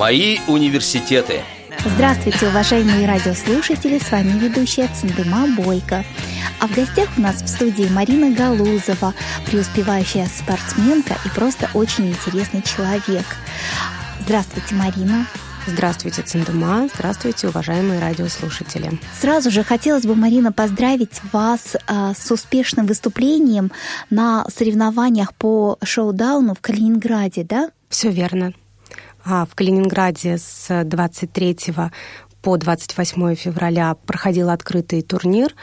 Мои университеты. Здравствуйте, уважаемые радиослушатели, с вами ведущая Цендыма Бойко. А в гостях у нас в студии Марина Галузова, преуспевающая спортсменка и просто очень интересный человек. Здравствуйте, Марина. Здравствуйте, Циндума. Здравствуйте, уважаемые радиослушатели. Сразу же хотелось бы, Марина, поздравить вас а, с успешным выступлением на соревнованиях по шоу-дауну в Калининграде, да? Все верно. А в Калининграде с 23 по 28 февраля проходил открытый турнир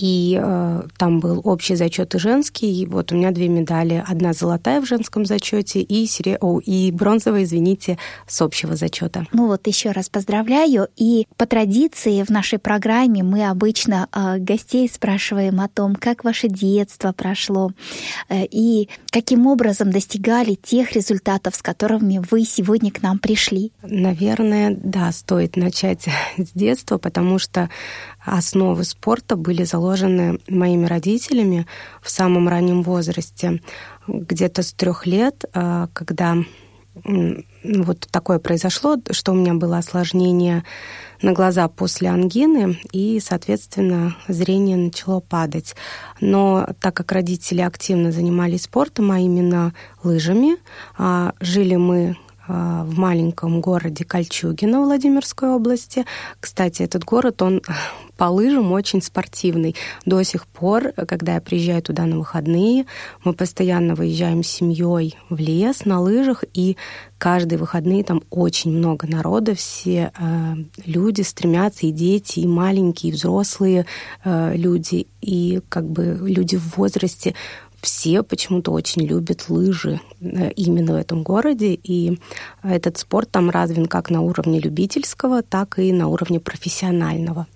и э, там был общий зачет и женский. И вот у меня две медали. Одна золотая в женском зачете и, сере... О, и бронзовая, извините, с общего зачета. Ну вот еще раз поздравляю. И по традиции в нашей программе мы обычно э, гостей спрашиваем о том, как ваше детство прошло э, и каким образом достигали тех результатов, с которыми вы сегодня к нам пришли. Наверное, да, стоит начать с детства, потому что основы спорта были заложены моими родителями в самом раннем возрасте, где-то с трех лет, а, когда вот такое произошло, что у меня было осложнение на глаза после ангины, и, соответственно, зрение начало падать. Но так как родители активно занимались спортом, а именно лыжами, а, жили мы в маленьком городе Кольчугино Владимирской области. Кстати, этот город, он по лыжам очень спортивный. До сих пор, когда я приезжаю туда на выходные, мы постоянно выезжаем с семьей в лес на лыжах, и каждые выходные там очень много народа, все э, люди стремятся, и дети, и маленькие, и взрослые э, люди, и как бы люди в возрасте все почему-то очень любят лыжи э, именно в этом городе, и этот спорт там развен как на уровне любительского, так и на уровне профессионального.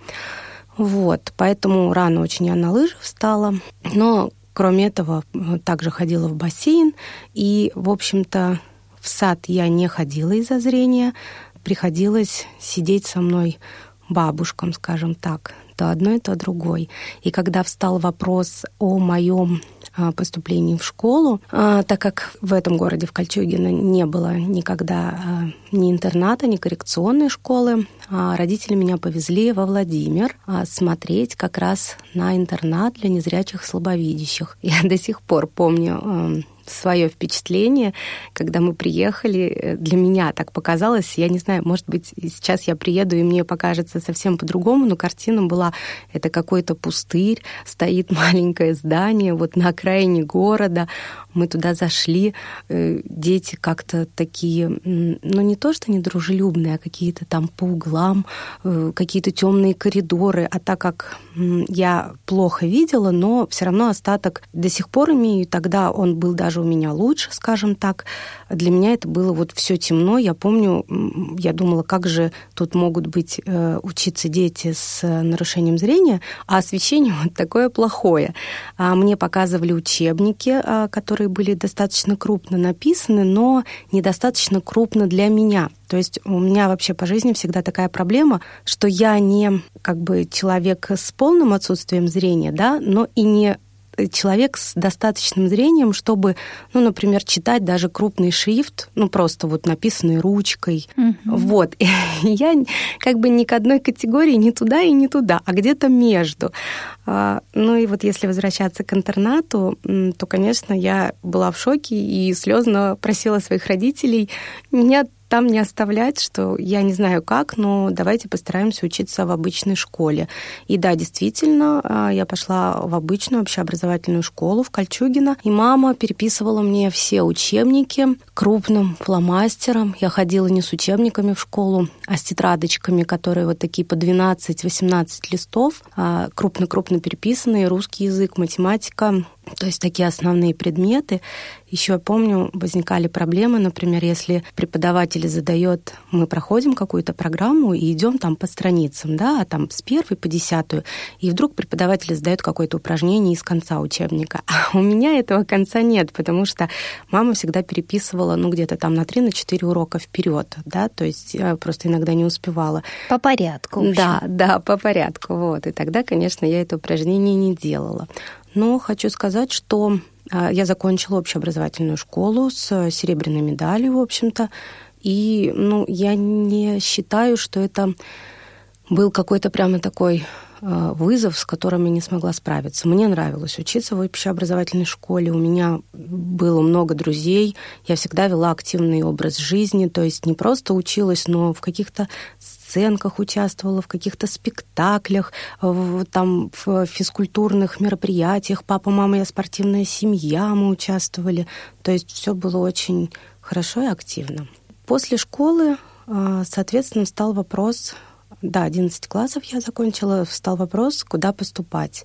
Вот, поэтому рано очень я на лыжи встала, но кроме этого э, также ходила в бассейн, и, в общем-то, в сад я не ходила из-за зрения, приходилось сидеть со мной бабушкам, скажем так, то одной, то другой. И когда встал вопрос о моем поступлении в школу, а, так как в этом городе, в Кольчугино, не было никогда а, ни интерната, ни коррекционной школы, родители меня повезли во Владимир смотреть как раз на интернат для незрячих слабовидящих. Я до сих пор помню свое впечатление, когда мы приехали. Э, для меня так показалось. Я не знаю, может быть, сейчас я приеду, и мне покажется совсем по-другому, но картина была, это какой-то пустырь, стоит маленькое здание вот на окраине города. Мы туда зашли, э, дети как-то такие, ну не то, что недружелюбные, а какие-то там по углам, э, какие-то темные коридоры. А так как я плохо видела, но все равно остаток до сих пор имею. Тогда он был даже у меня лучше, скажем так. Для меня это было вот все темно. Я помню, я думала, как же тут могут быть э, учиться дети с нарушением зрения, а освещение вот такое плохое. А мне показывали учебники, а, которые были достаточно крупно написаны, но недостаточно крупно для меня. То есть у меня вообще по жизни всегда такая проблема, что я не как бы человек с полным отсутствием зрения, да, но и не человек с достаточным зрением, чтобы, ну, например, читать даже крупный шрифт, ну, просто вот написанный ручкой. Mm-hmm. Вот. И я как бы ни к одной категории ни туда и не туда, а где-то между. А, ну и вот если возвращаться к интернату, то, конечно, я была в шоке и слезно просила своих родителей меня там не оставлять, что я не знаю как, но давайте постараемся учиться в обычной школе. И да, действительно, а, я пошла в обычную общеобразовательную школу в Кольчугино, и мама переписывала мне все учебники крупным фломастером. Я ходила не с учебниками в школу, а с тетрадочками, которые вот такие по 12-18 листов, а, крупно-крупно переписанные, русский язык, математика, то есть такие основные предметы. Еще помню, возникали проблемы, например, если преподаватель задает, мы проходим какую-то программу и идем там по страницам, да, а там с первой по десятую, и вдруг преподаватель задает какое-то упражнение из конца учебника. А у меня этого конца нет, потому что мама всегда переписывала, ну, где-то там на три, на четыре урока вперед, да, то есть я просто иногда не успевала. По порядку. Да, да, по порядку, вот. И тогда, конечно, я это упражнение не делала. Но хочу сказать, что а, я закончила общеобразовательную школу с серебряной медалью, в общем-то, И, ну, я не считаю, что это был какой-то прямо такой э, вызов, с которым я не смогла справиться. Мне нравилось учиться в общеобразовательной школе, у меня было много друзей, я всегда вела активный образ жизни, то есть не просто училась, но в каких-то сценках участвовала, в каких-то спектаклях, в, там в физкультурных мероприятиях. Папа, мама, я спортивная семья, мы участвовали. То есть все было очень хорошо и активно. После школы, э, соответственно, стал вопрос да, 11 классов я закончила, встал вопрос, куда поступать.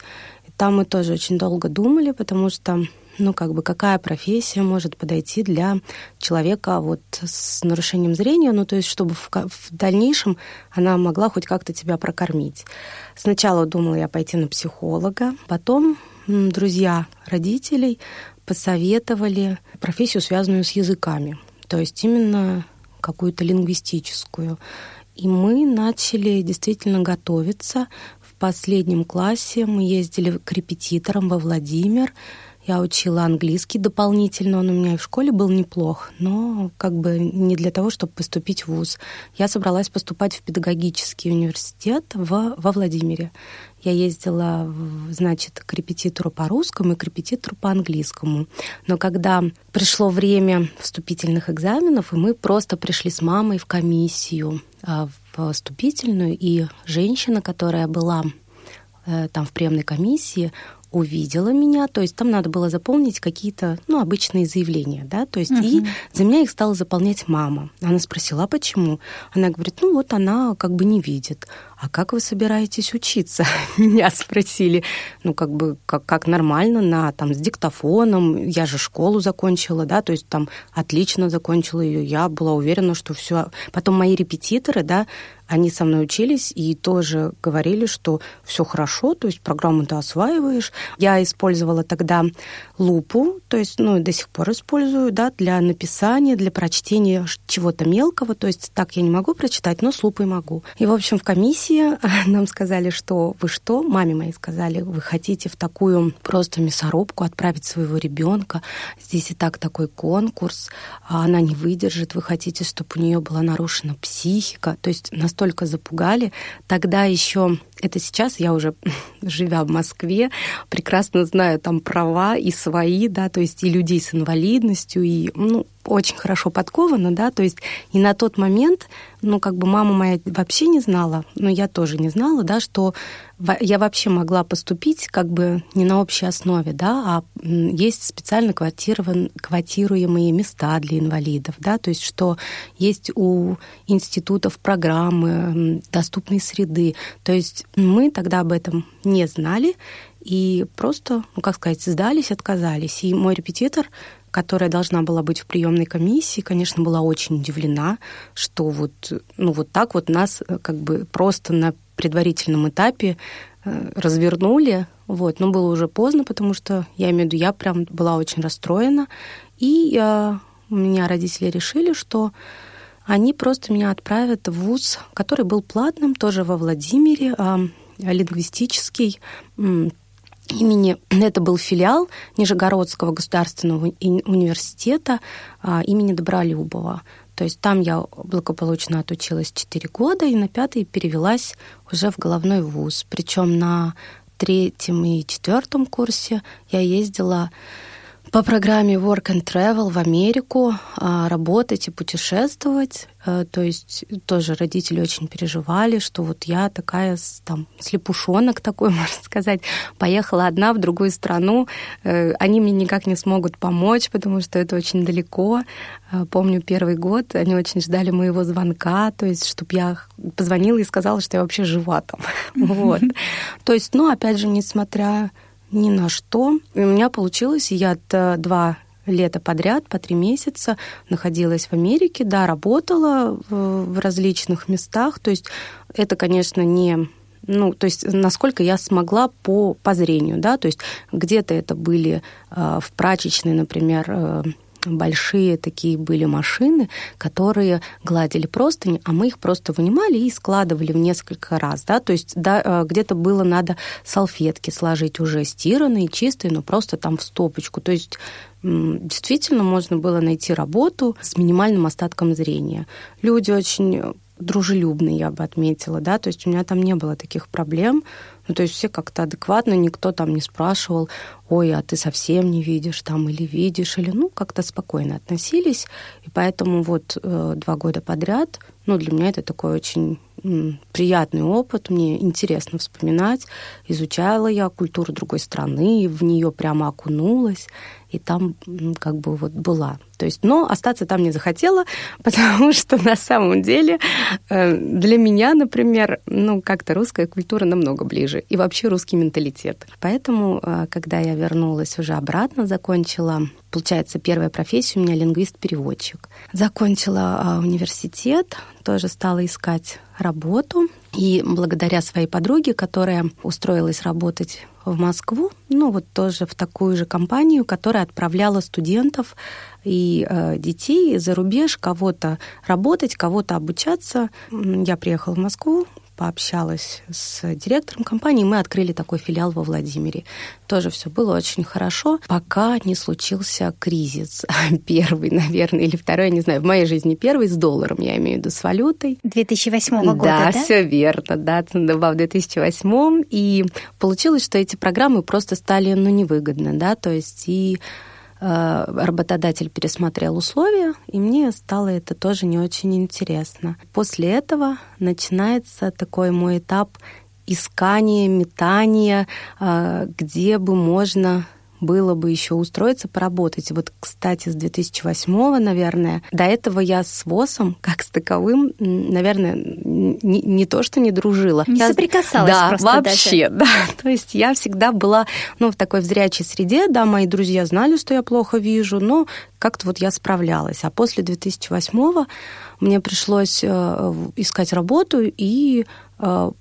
Там мы тоже очень долго думали, потому что, ну, как бы, какая профессия может подойти для человека вот с нарушением зрения, ну, то есть, чтобы в, в дальнейшем она могла хоть как-то тебя прокормить. Сначала думала я пойти на психолога, потом друзья родителей посоветовали профессию, связанную с языками, то есть именно какую-то лингвистическую. И мы начали действительно готовиться. В последнем классе мы ездили к репетиторам во Владимир. Я учила английский дополнительно, он у меня и в школе был неплох, но как бы не для того, чтобы поступить в ВУЗ. Я собралась поступать в педагогический университет в, во Владимире. Я ездила, значит, к репетитору по русскому и к репетитору по английскому. Но когда пришло время вступительных экзаменов, и мы просто пришли с мамой в комиссию а, в вступительную, и женщина, которая была э, там в приемной комиссии, увидела меня, то есть там надо было заполнить какие-то, ну, обычные заявления, да, то есть uh-huh. и за меня их стала заполнять мама. Она спросила, а почему? Она говорит, ну, вот она как бы не видит. А как вы собираетесь учиться? Меня спросили. Ну, как бы, как, как нормально, на, там, с диктофоном. Я же школу закончила, да, то есть там отлично закончила ее. Я была уверена, что все. Потом мои репетиторы, да, они со мной учились и тоже говорили, что все хорошо, то есть программу ты осваиваешь. Я использовала тогда лупу, то есть, ну, до сих пор использую, да, для написания, для прочтения чего-то мелкого, то есть так я не могу прочитать, но с лупой могу. И, в общем, в комиссии нам сказали, что вы что, маме моей сказали, вы хотите в такую просто мясорубку отправить своего ребенка, здесь и так такой конкурс, а она не выдержит, вы хотите, чтобы у нее была нарушена психика, то есть настолько запугали. Тогда еще это сейчас я уже, живя в Москве, прекрасно знаю там права и свои, да, то есть и людей с инвалидностью, и, ну, очень хорошо подкована, да, то есть и на тот момент, ну, как бы мама моя вообще не знала, но я тоже не знала, да, что я вообще могла поступить как бы не на общей основе, да, а есть специально квотируемые места для инвалидов, да, то есть что есть у институтов программы, доступной среды, то есть мы тогда об этом не знали и просто, ну, как сказать, сдались, отказались. И мой репетитор которая должна была быть в приемной комиссии, конечно, была очень удивлена, что вот, ну, вот так вот нас э, как бы просто на предварительном этапе э, развернули, вот, но было уже поздно, потому что, я имею в виду, я прям была очень расстроена, и я, у меня родители решили, что они просто меня отправят в ВУЗ, который был платным, тоже во Владимире, а, лингвистический, имени, это был филиал Нижегородского государственного университета а, имени Добролюбова. То есть там я благополучно отучилась 4 года и на пятый перевелась уже в головной вуз. Причем на третьем и четвертом курсе я ездила по программе Work and Travel в Америку а, работать и путешествовать. Э, то есть тоже родители очень переживали, что вот я такая там слепушонок такой, можно сказать, поехала одна в другую страну. Э, они мне никак не смогут помочь, потому что это очень далеко. Э, помню первый год, они очень ждали моего звонка, то есть чтобы я позвонила и сказала, что я вообще жива там. Вот. То есть, ну, опять же, несмотря ни на что. И у меня получилось, я два лета подряд, по три месяца находилась в Америке, да, работала в, различных местах. То есть это, конечно, не ну, то есть насколько я смогла по, по зрению, да, то есть где-то это были э, в прачечной, например, э, большие такие были машины, которые гладили простыни, а мы их просто вынимали и складывали в несколько раз, да, то есть да, э, где-то было надо салфетки сложить уже стиранные, чистые, но просто там в стопочку, то есть действительно можно было найти работу с минимальным остатком зрения. Люди очень дружелюбные, я бы отметила, да, то есть у меня там не было таких проблем, ну, то есть все как-то адекватно, никто там не спрашивал, ой, а ты совсем не видишь там или видишь, или, ну, как-то спокойно относились. И поэтому вот э, два года подряд, ну, для меня это такой очень приятный опыт, мне интересно вспоминать. Изучала я культуру другой страны, в нее прямо окунулась и там как бы вот была. То есть, но остаться там не захотела, потому что на самом деле э, для меня, например, ну, как-то русская культура намного ближе, и вообще русский менталитет. Поэтому, э, когда я вернулась уже обратно, закончила, получается, первая профессия у меня лингвист-переводчик. Закончила а, университет, тоже стала искать работу. И благодаря своей подруге, которая устроилась работать в Москву, ну вот тоже в такую же компанию, которая отправляла студентов и э, детей за рубеж, кого-то работать, кого-то обучаться. Я приехала в Москву, пообщалась с директором компании, мы открыли такой филиал во Владимире. Тоже все было очень хорошо, пока не случился кризис. Первый, наверное, или второй, я не знаю, в моей жизни первый с долларом, я имею в виду с валютой. 2008 года, да? Да, все верно, да, в 2008. И получилось, что эти программы просто стали, ну, невыгодны, да, то есть и работодатель пересмотрел условия, и мне стало это тоже не очень интересно. После этого начинается такой мой этап искания, метания, э, где бы можно было бы еще устроиться, поработать. Вот, кстати, с 2008, наверное, до этого я с ВОСом, как с таковым, наверное, не, не то, что не дружила. Не я, соприкасалась да, просто вообще, даже. да. То есть я всегда была, ну, в такой зрячей среде, да, мои друзья знали, что я плохо вижу, но как-то вот я справлялась. А после 2008 мне пришлось э, искать работу и э,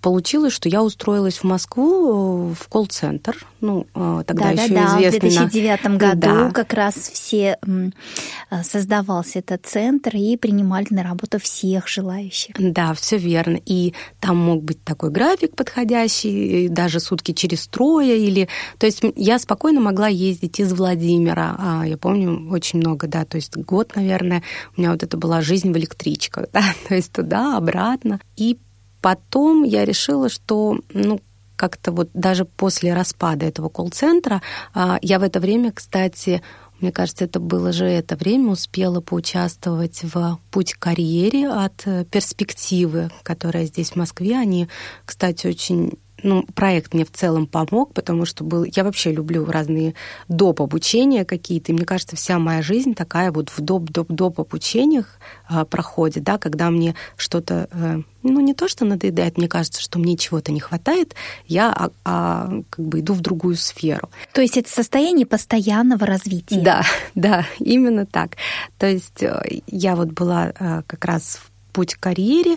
получилось, что я устроилась в Москву э, в колл-центр. Ну, э, тогда да, еще да, известный. Да, в 2009 на... году да. как раз все э, создавался этот центр и принимали на работу всех желающих. Да, все верно. И там мог быть такой график подходящий, даже сутки через трое или... То есть я спокойно могла ездить из Владимира. А, я помню очень много, да, то есть год, наверное, у меня вот это была жизнь в электричках, да, то есть туда, обратно. И Потом я решила, что, ну, как-то вот даже после распада этого колл-центра, а, я в это время, кстати, мне кажется, это было же это время, успела поучаствовать в «Путь карьере» от э, «Перспективы», которая здесь в Москве. Они, кстати, очень ну, проект мне в целом помог, потому что был... Я вообще люблю разные доп. обучения какие-то. И мне кажется, вся моя жизнь такая вот в доп-доп-доп обучениях а, проходит, да, когда мне что-то, а, ну, не то, что надоедает, мне кажется, что мне чего-то не хватает, я а, а, как бы иду в другую сферу. То есть это состояние постоянного развития. Да, да, именно так. То есть э, я вот была а, как раз в путь к карьере,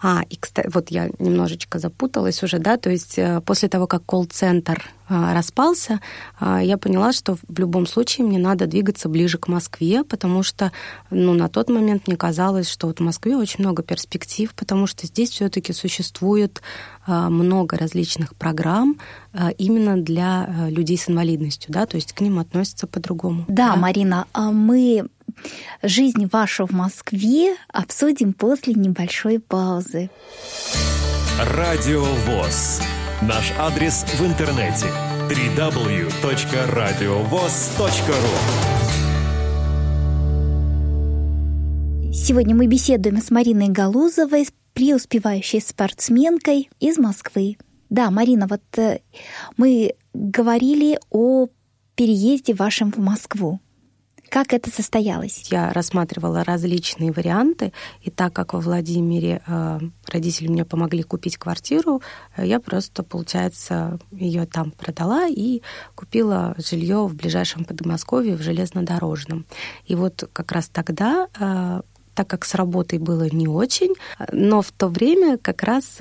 а, и, кстати, вот я немножечко запуталась уже, да, то есть э, после того, как колл-центр а, распался, а, я поняла, что в любом случае мне надо двигаться ближе к Москве, потому что, ну, на тот момент мне казалось, что вот в Москве очень много перспектив, потому что здесь все-таки существует а, много различных программ именно для людей с инвалидностью, да, то есть к ним относятся по-другому. Да, да, Марина, мы Жизнь вашу в Москве обсудим после небольшой паузы. Радио ВОЗ. Наш адрес в интернете www.radiovoz.ru Сегодня мы беседуем с Мариной Галузовой, преуспевающей спортсменкой из Москвы. Да, Марина, вот э, мы говорили о переезде вашем в Москву. Как это состоялось? Я рассматривала различные варианты, и так как во Владимире э, родители мне помогли купить квартиру, э, я просто, получается, ее там продала и купила жилье в ближайшем Подмосковье, в железнодорожном. И вот как раз тогда э, так как с работой было не очень, но в то время как раз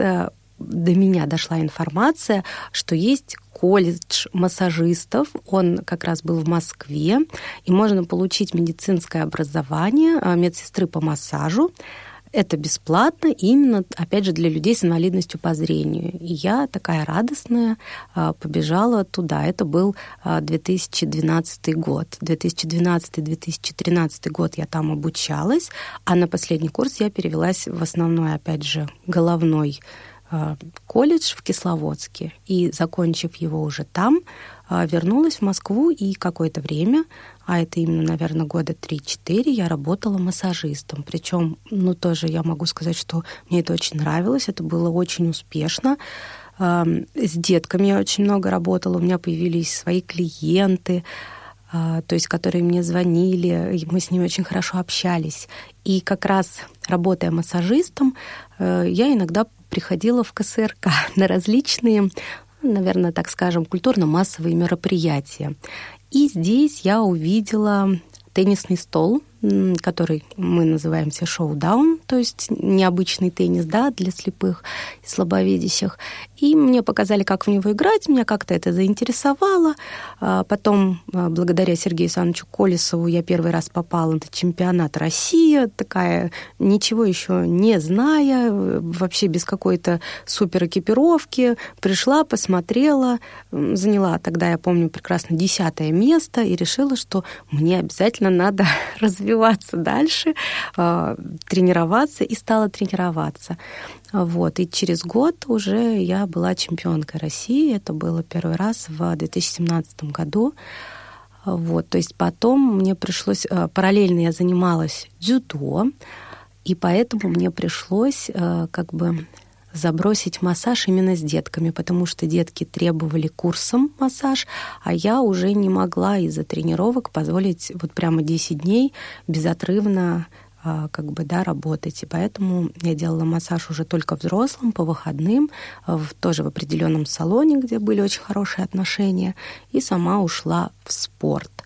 до меня дошла информация, что есть колледж массажистов. Он как раз был в Москве, и можно получить медицинское образование а, медсестры по массажу. Это бесплатно именно, опять же, для людей с инвалидностью по зрению. И я такая радостная а, побежала туда. Это был 2012 год. 2012-2013 год я там обучалась, а на последний курс я перевелась в основной, опять же, головной а, колледж в Кисловодске. И, закончив его уже там, а, вернулась в Москву и какое-то время, а это именно, наверное, года 3-4, я работала массажистом. Причем, ну, тоже я могу сказать, что мне это очень нравилось, это было очень успешно. С детками я очень много работала, у меня появились свои клиенты, то есть которые мне звонили, мы с ними очень хорошо общались. И как раз работая массажистом, э, я иногда приходила в КСРК на различные, наверное, так скажем, культурно-массовые мероприятия. И здесь я увидела теннисный стол, который мы называем все шоу-даун, то есть необычный теннис, да, для слепых и слабовидящих. И мне показали, как в него играть, меня как-то это заинтересовало. А потом, а, благодаря Сергею Александровичу Колесову, я первый раз попала на чемпионат России, такая, ничего еще не зная, вообще без какой-то супер экипировки. Пришла, посмотрела, заняла тогда, я помню, прекрасно десятое место и решила, что мне обязательно надо развиваться дальше, а, тренироваться, и стала тренироваться. Вот. И через год уже я была чемпионкой России. Это было первый раз в 2017 году. Вот. То есть потом мне пришлось... Э, параллельно я занималась дзюдо, и поэтому мне пришлось э, как бы забросить массаж именно с детками, потому что детки требовали курсом массаж, а я уже не могла из-за тренировок позволить вот прямо 10 дней безотрывно а, как бы, да, работать. И поэтому я делала массаж уже только взрослым, по выходным, в, тоже в определенном салоне, где были очень хорошие отношения, и сама ушла в спорт.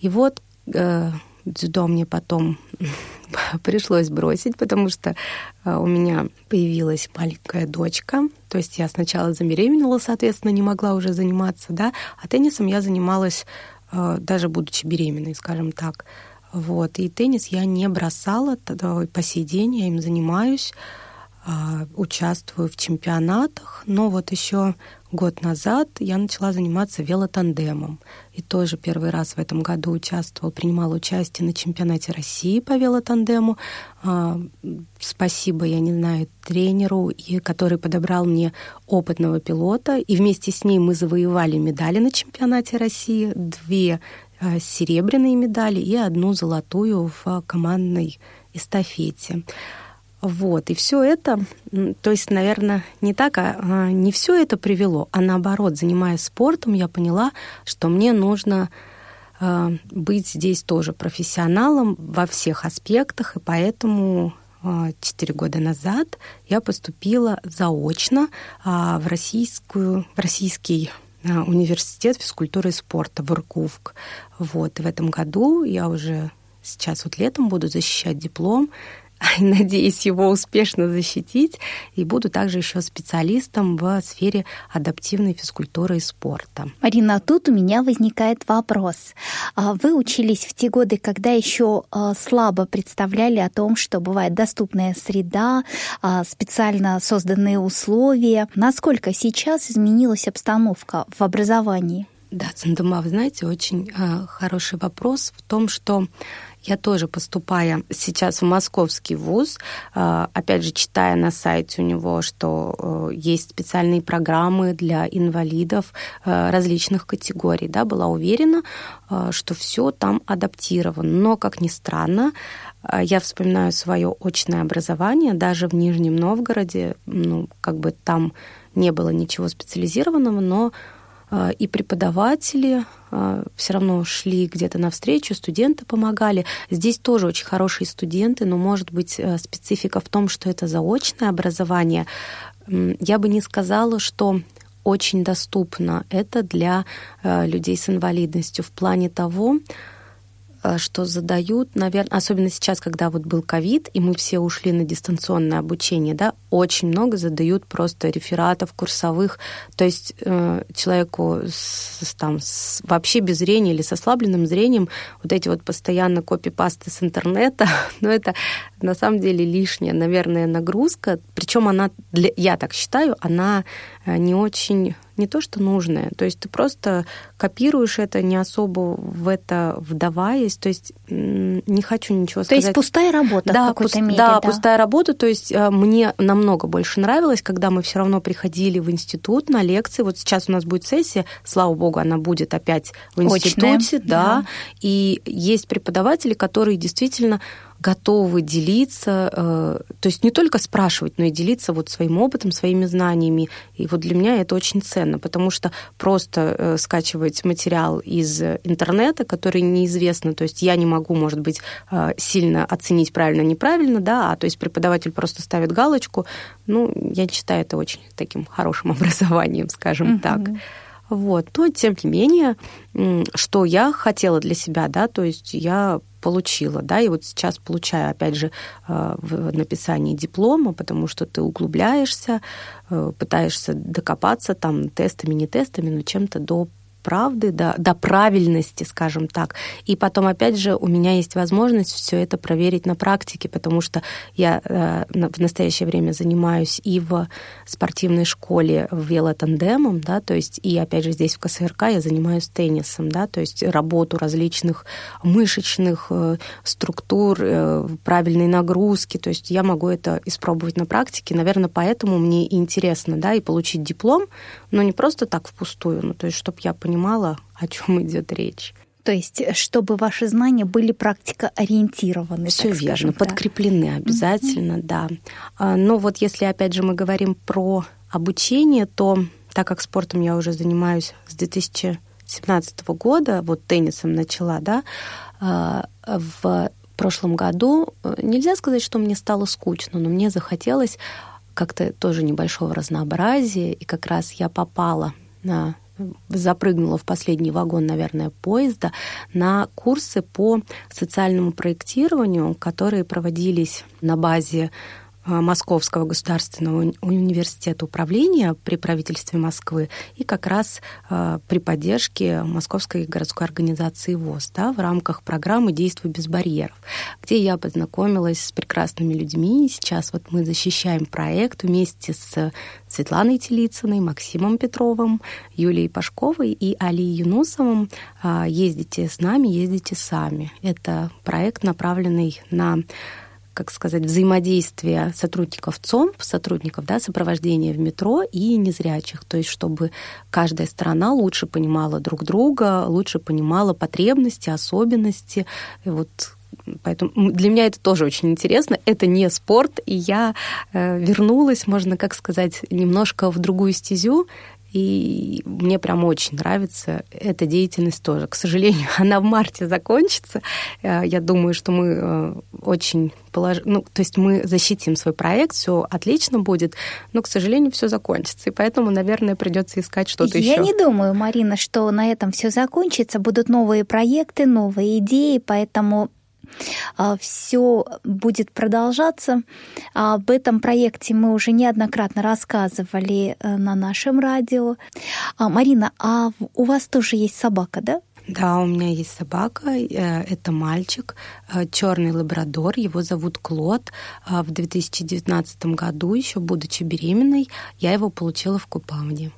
И вот э, дзюдо мне потом пришлось бросить, потому что э, у меня появилась маленькая дочка. То есть я сначала забеременела, соответственно, не могла уже заниматься, да, а теннисом я занималась э, даже будучи беременной, скажем так. Вот. И теннис я не бросала, по сей день я им занимаюсь, а, участвую в чемпионатах, но вот еще год назад я начала заниматься велотандемом. И тоже первый раз в этом году участвовал, принимал участие на чемпионате России по велотандему. А, спасибо, я не знаю, тренеру, который подобрал мне опытного пилота. И вместе с ней мы завоевали медали на чемпионате России. Две Э, серебряные медали и одну золотую в командной эстафете. Вот, и все это, то есть, наверное, не так, а, а не все это привело, а наоборот, занимаясь спортом, я поняла, что мне нужно э, быть здесь тоже профессионалом во всех аспектах, и поэтому э, четыре года назад я поступила заочно в российскую, в российский университет физкультуры и спорта в Иркутск. Вот. И в этом году я уже сейчас вот летом буду защищать диплом надеюсь его успешно защитить, и буду также еще специалистом в сфере адаптивной физкультуры и спорта. Марина, тут у меня возникает вопрос. А вы учились в те годы, когда еще а, слабо представляли о том, что бывает доступная среда, а, специально созданные условия. Насколько сейчас изменилась обстановка в образовании? Да, Цендума, вы знаете, очень э, хороший вопрос в том, что я тоже поступая сейчас в московский вуз, э, опять же, читая на сайте у него, что э, есть специальные программы для инвалидов э, различных категорий, да, была уверена, что все там адаптировано. Но, как ни странно, я вспоминаю свое очное образование, даже в Нижнем Новгороде, ну, как бы там не было ничего специализированного, но а, и преподаватели а, все равно шли где-то навстречу, студенты помогали. Здесь тоже очень хорошие студенты, но, может быть, э, специфика в том, что это заочное образование. Я бы не сказала, что очень доступно это для э, людей с инвалидностью в плане того, что задают, наверное, особенно сейчас, когда вот был ковид, и мы все ушли на дистанционное обучение, да, очень много задают просто рефератов, курсовых. То есть э, человеку с, там, с, вообще без зрения или с ослабленным зрением вот эти вот постоянно копипасты с интернета, ну это на самом деле лишняя, наверное, нагрузка. Причем она, для, я так считаю, она э, не очень не то, что нужное. То есть ты просто копируешь это, не особо в это вдаваясь. То есть не хочу ничего то сказать. То есть пустая работа да, в какой-то пуст, мере. Да, да, пустая работа. То есть э, мне намного больше нравилось, когда мы все равно приходили в институт на лекции. Вот сейчас у нас будет сессия, слава богу, она будет опять в институте. Очная. Да. да. И есть преподаватели, которые действительно готовы делиться, э, то есть не только спрашивать, но и делиться вот своим опытом, своими знаниями. И вот для меня это очень ценно, потому что просто э, скачивать материал из интернета, который неизвестно, то есть я не могу, может быть, э, сильно оценить правильно-неправильно, да, а то есть преподаватель просто ставит галочку, ну, я считаю это очень таким хорошим образованием, скажем uh-huh. так. Вот. Но, тем не менее, что я хотела для себя, да, то есть я получила, да, и вот сейчас получаю, опять же, э, в написании диплома, потому что ты углубляешься, э, пытаешься докопаться там тестами, не тестами, но чем-то до правды, до, до правильности, скажем так. И потом, опять же, у меня есть возможность все это проверить на практике, потому что я э, в настоящее время занимаюсь и в спортивной школе велотандемом, да, то есть и, опять же, здесь в КСРК я занимаюсь теннисом, да, то есть работу различных мышечных э, структур, э, правильной нагрузки, то есть я могу это испробовать на практике, наверное, поэтому мне интересно, да, и получить диплом, но не просто так впустую, ну, то есть чтобы я понимала, понимала, о чем идет речь. То есть, чтобы ваши знания были практикоориентированы. Все верно, скажем, да? подкреплены обязательно, mm-hmm. да. А, но вот если опять же мы говорим про обучение, то так как спортом я уже занимаюсь с 2017 года, вот теннисом начала, да, а, в прошлом году э, нельзя сказать, что мне стало скучно, но мне захотелось как-то тоже небольшого разнообразия, и как раз я попала на запрыгнула в последний вагон, наверное, поезда на курсы по социальному проектированию, которые проводились на базе Московского государственного университета управления при правительстве Москвы и как раз э, при поддержке Московской городской организации ВОЗ да, в рамках программы «Действуй без барьеров», где я познакомилась с прекрасными людьми. Сейчас вот мы защищаем проект вместе с Светланой Телицыной, Максимом Петровым, Юлией Пашковой и Алией Юнусовым. Э, ездите с нами, ездите сами. Это проект, направленный на как сказать, взаимодействия сотрудников ЦОМП, сотрудников да, сопровождения в метро и незрячих. То есть чтобы каждая сторона лучше понимала друг друга, лучше понимала потребности, особенности. И вот Поэтому для меня это тоже очень интересно. Это не спорт, и я э, вернулась, можно как сказать, немножко в другую стезю. И мне прям очень нравится эта деятельность тоже. К сожалению, она в марте закончится. Э, я думаю, что мы э, очень полож... ну, то есть мы защитим свой проект, все отлично будет, но, к сожалению, все закончится. И поэтому, наверное, придется искать что-то еще. Я не думаю, Марина, что на этом все закончится. Будут новые проекты, новые идеи, поэтому все будет продолжаться. А, об этом проекте мы уже неоднократно рассказывали э, на нашем радио. А, Марина, а у вас тоже есть собака, да? Да, у меня есть собака, э, это мальчик, э, черный лабрадор, его зовут Клод. В 2019 году, еще будучи беременной, я его получила в Купавне.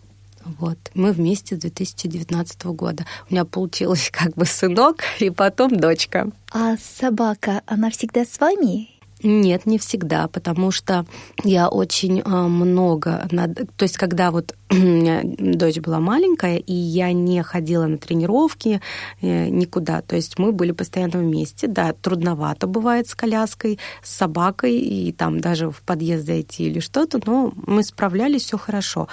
Вот. Мы вместе с 2019 года. У меня получилось как бы сынок и потом дочка. А собака, она всегда с вами? Нет, не всегда, потому что я очень а, много... То есть, когда вот дочь была маленькая, и я не ходила на тренировки э, никуда, то есть мы были постоянно вместе. Да, трудновато бывает с коляской, с собакой, и там даже в подъезд зайти или что-то, но мы справлялись, все хорошо.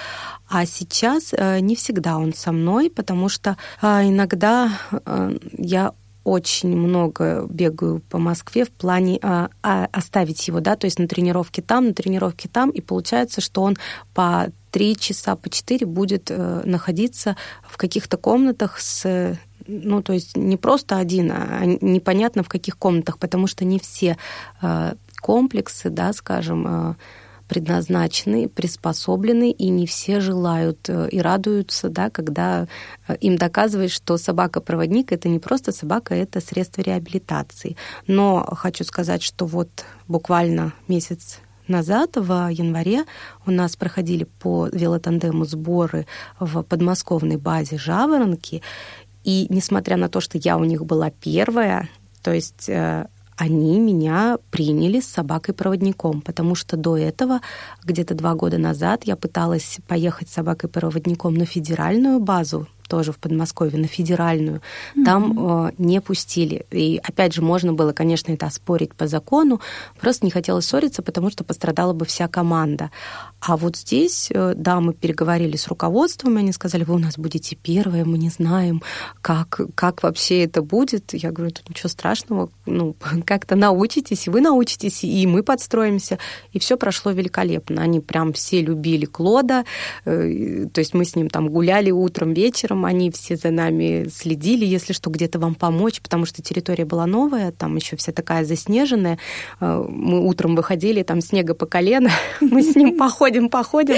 А сейчас э, не всегда он со мной, потому что а, иногда э, я очень много бегаю по Москве в плане а, а, оставить его, да, то есть на тренировке там, на тренировке там, и получается, что он по три часа, по четыре будет э, находиться в каких-то комнатах с ну, то есть не просто один, а непонятно в каких комнатах, потому что не все э, комплексы, да, скажем, э, предназначены, приспособлены, и не все желают э, и радуются, да, когда им доказывают, что собака-проводник это не просто собака, это средство реабилитации. Но хочу сказать, что вот буквально месяц назад, в январе, у нас проходили по велотандему сборы в подмосковной базе «Жаворонки», и несмотря на то, что я у них была первая, то есть э, они меня приняли с собакой-проводником, потому что до этого, где-то два года назад, я пыталась поехать с собакой-проводником на федеральную базу тоже в Подмосковье, на федеральную, mm-hmm. там э, не пустили. И опять же, можно было, конечно, это оспорить по закону, просто не хотелось ссориться, потому что пострадала бы вся команда. А вот здесь, э, да, мы переговорили с руководством, и они сказали, вы у нас будете первые, мы не знаем, как, как вообще это будет. Я говорю, тут ничего страшного, ну, как-то научитесь, вы научитесь, и мы подстроимся. И все прошло великолепно. Они прям все любили Клода, э, то есть мы с ним там гуляли утром, вечером, они все за нами следили, если что, где-то вам помочь, потому что территория была новая, там еще вся такая заснеженная. Э, мы утром выходили, там снега по колено, мы с ним походим, походим,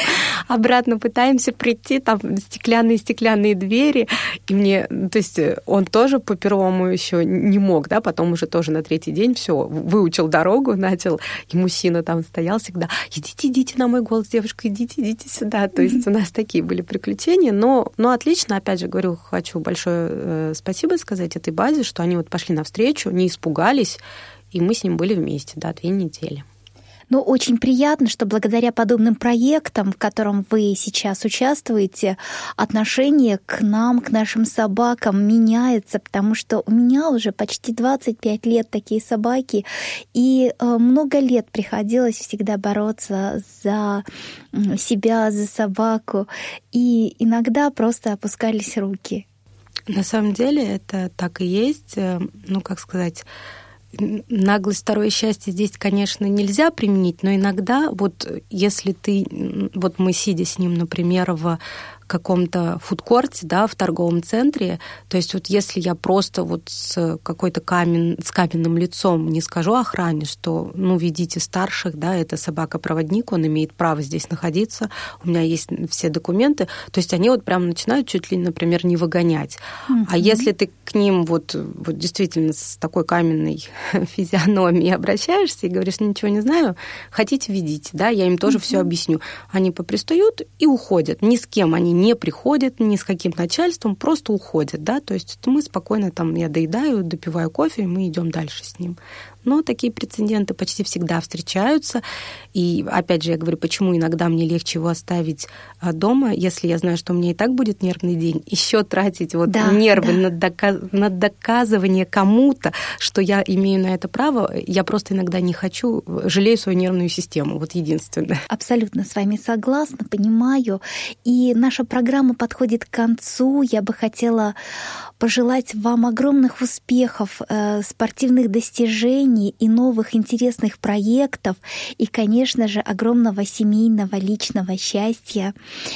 обратно пытаемся прийти, там стеклянные-стеклянные двери, и мне, то есть он тоже по первому еще не мог, да, потом уже тоже на третий день все, выучил дорогу, начал, и мужчина там стоял всегда, идите, идите на мой голос, девушка, идите, идите сюда, то есть у нас такие были приключения, но, но отлично, опять же говорю, хочу большое э, спасибо сказать этой базе, что они вот пошли навстречу, не испугались, и мы с ним были вместе, да, две недели. Но очень приятно, что благодаря подобным проектам, в котором вы сейчас участвуете, отношение к нам, к нашим собакам меняется, потому что у меня уже почти 25 лет такие собаки, и э, много лет приходилось всегда бороться за себя, за собаку, и иногда просто опускались руки. На самом деле это так и есть. Э, ну, как сказать, наглость, второе счастье здесь, конечно, нельзя применить, но иногда вот если ты, вот мы сидя с ним, например, в каком-то фудкорте, да, в торговом центре. То есть вот если я просто вот с какой-то камен, с каменным лицом не скажу охране, что, ну, ведите старших, да, это собака-проводник, он имеет право здесь находиться, у меня есть все документы, то есть они вот прям начинают чуть ли, например, не выгонять. Mm-hmm. А если ты к ним вот, вот действительно с такой каменной физиономией обращаешься и говоришь, ничего не знаю, хотите, ведите, да, я им тоже mm-hmm. все объясню. Они попристают и уходят. Ни с кем они не приходят ни с каким начальством, просто уходят, да, то есть мы спокойно там, я доедаю, допиваю кофе, и мы идем дальше с ним но такие прецеденты почти всегда встречаются. И опять же, я говорю, почему иногда мне легче его оставить а, дома, если я знаю, что у меня и так будет нервный день, еще тратить вот да, нервы да. На, доказ... на доказывание кому-то, что я имею на это право, я просто иногда не хочу, жалею свою нервную систему, вот единственное. Абсолютно с вами согласна, понимаю. И наша программа подходит к концу. Я бы хотела пожелать вам огромных успехов, э, спортивных достижений и новых интересных проектов, и, конечно же, огромного семейного личного счастья,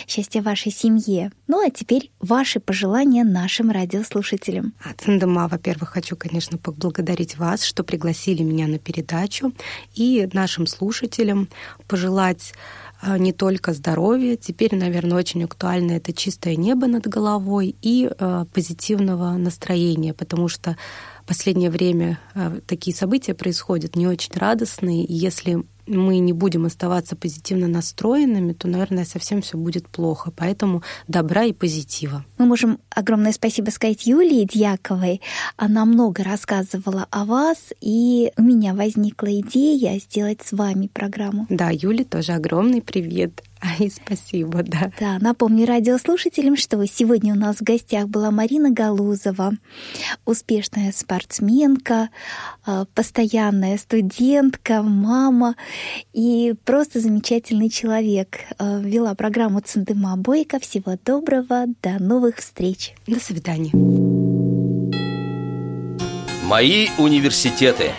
счастья вашей семье. Ну а теперь ваши пожелания нашим радиослушателям. Циндама, во-первых, хочу, конечно, поблагодарить вас, что пригласили меня на передачу, и нашим слушателям пожелать а, не только здоровья. Теперь, наверное, очень актуально это чистое небо над головой и э, позитивного настроения, потому что последнее время э, такие события происходят не очень радостные. И если мы не будем оставаться позитивно настроенными, то, наверное, совсем все будет плохо. Поэтому добра и позитива. Мы можем огромное спасибо сказать Юлии Дьяковой. Она много рассказывала о вас, и у меня возникла идея сделать с вами программу. Да, Юле тоже огромный привет. Ай, спасибо, да. Да, напомню радиослушателям, что сегодня у нас в гостях была Марина Галузова, успешная спортсменка, а, постоянная студентка, мама и просто замечательный человек. А, вела программу Цендыма Бойко. Всего доброго, до новых встреч. До свидания. Мои университеты.